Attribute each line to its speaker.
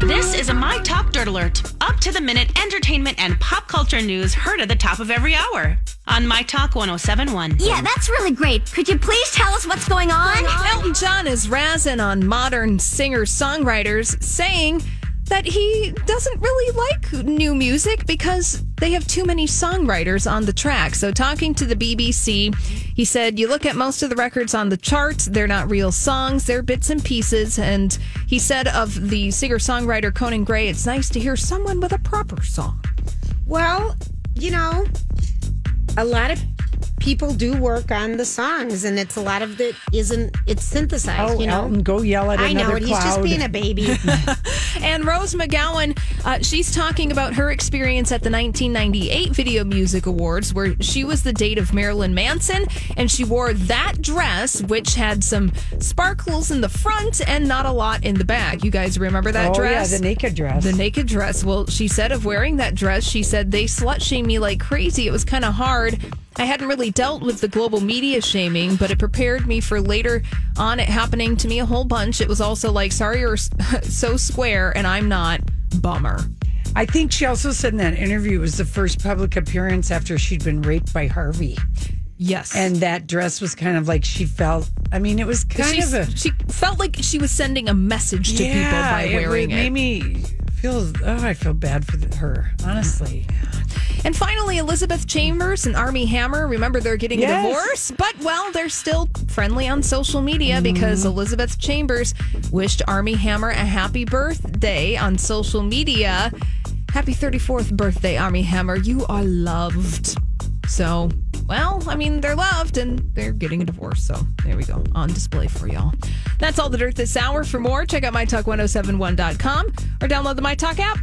Speaker 1: This is a My Talk Dirt Alert. Up to the minute entertainment and pop culture news heard at the top of every hour on My Talk 1071.
Speaker 2: Yeah, that's really great. Could you please tell us what's going on?
Speaker 3: Elton John is razzing on modern singer songwriters, saying that he doesn't really like new music because they have too many songwriters on the track. So, talking to the BBC, he said, You look at most of the records on the charts, they're not real songs, they're bits and pieces. And he said of the singer songwriter Conan Gray, it's nice to hear someone with a proper song.
Speaker 4: Well, you know, a lot of people do work on the songs, and it's a lot of it isn't it's synthesized.
Speaker 5: Oh,
Speaker 4: you know,
Speaker 5: Elton, go yell at
Speaker 4: I know
Speaker 5: another
Speaker 4: it. He's just being a baby.
Speaker 3: And Rose McGowan, uh, she's talking about her experience at the 1998 Video Music Awards, where she was the date of Marilyn Manson, and she wore that dress, which had some sparkles in the front and not a lot in the back. You guys remember that
Speaker 5: oh,
Speaker 3: dress?
Speaker 5: yeah, the naked dress.
Speaker 3: The naked dress. Well, she said of wearing that dress, she said they slut shamed me like crazy. It was kind of hard. I hadn't really dealt with the global media shaming, but it prepared me for later on it happening to me a whole bunch. It was also like, sorry, you're so square and I'm not. Bummer.
Speaker 5: I think she also said in that interview it was the first public appearance after she'd been raped by Harvey.
Speaker 3: Yes.
Speaker 5: And that dress was kind of like she felt, I mean, it was kind of a.
Speaker 3: she felt like she was sending a message to people by
Speaker 5: it
Speaker 3: wearing
Speaker 5: made
Speaker 3: it.
Speaker 5: me feel, oh, I feel bad for the, her, honestly.
Speaker 3: And finally, Elizabeth Chambers and Armie Hammer. Remember, they're getting
Speaker 5: Yes.
Speaker 3: a divorce, but well, they're still friendly on social media because mm. Elizabeth Chambers wished Armie Hammer a happy birthday on social media. Happy 34th birthday, Armie Hammer. You are loved. So, well, I mean, they're loved and they're getting a divorce. So, there we go. On display for y'all. That's all the dirt this hour. For more, check out mytalk1071.com or download the MyTalk app.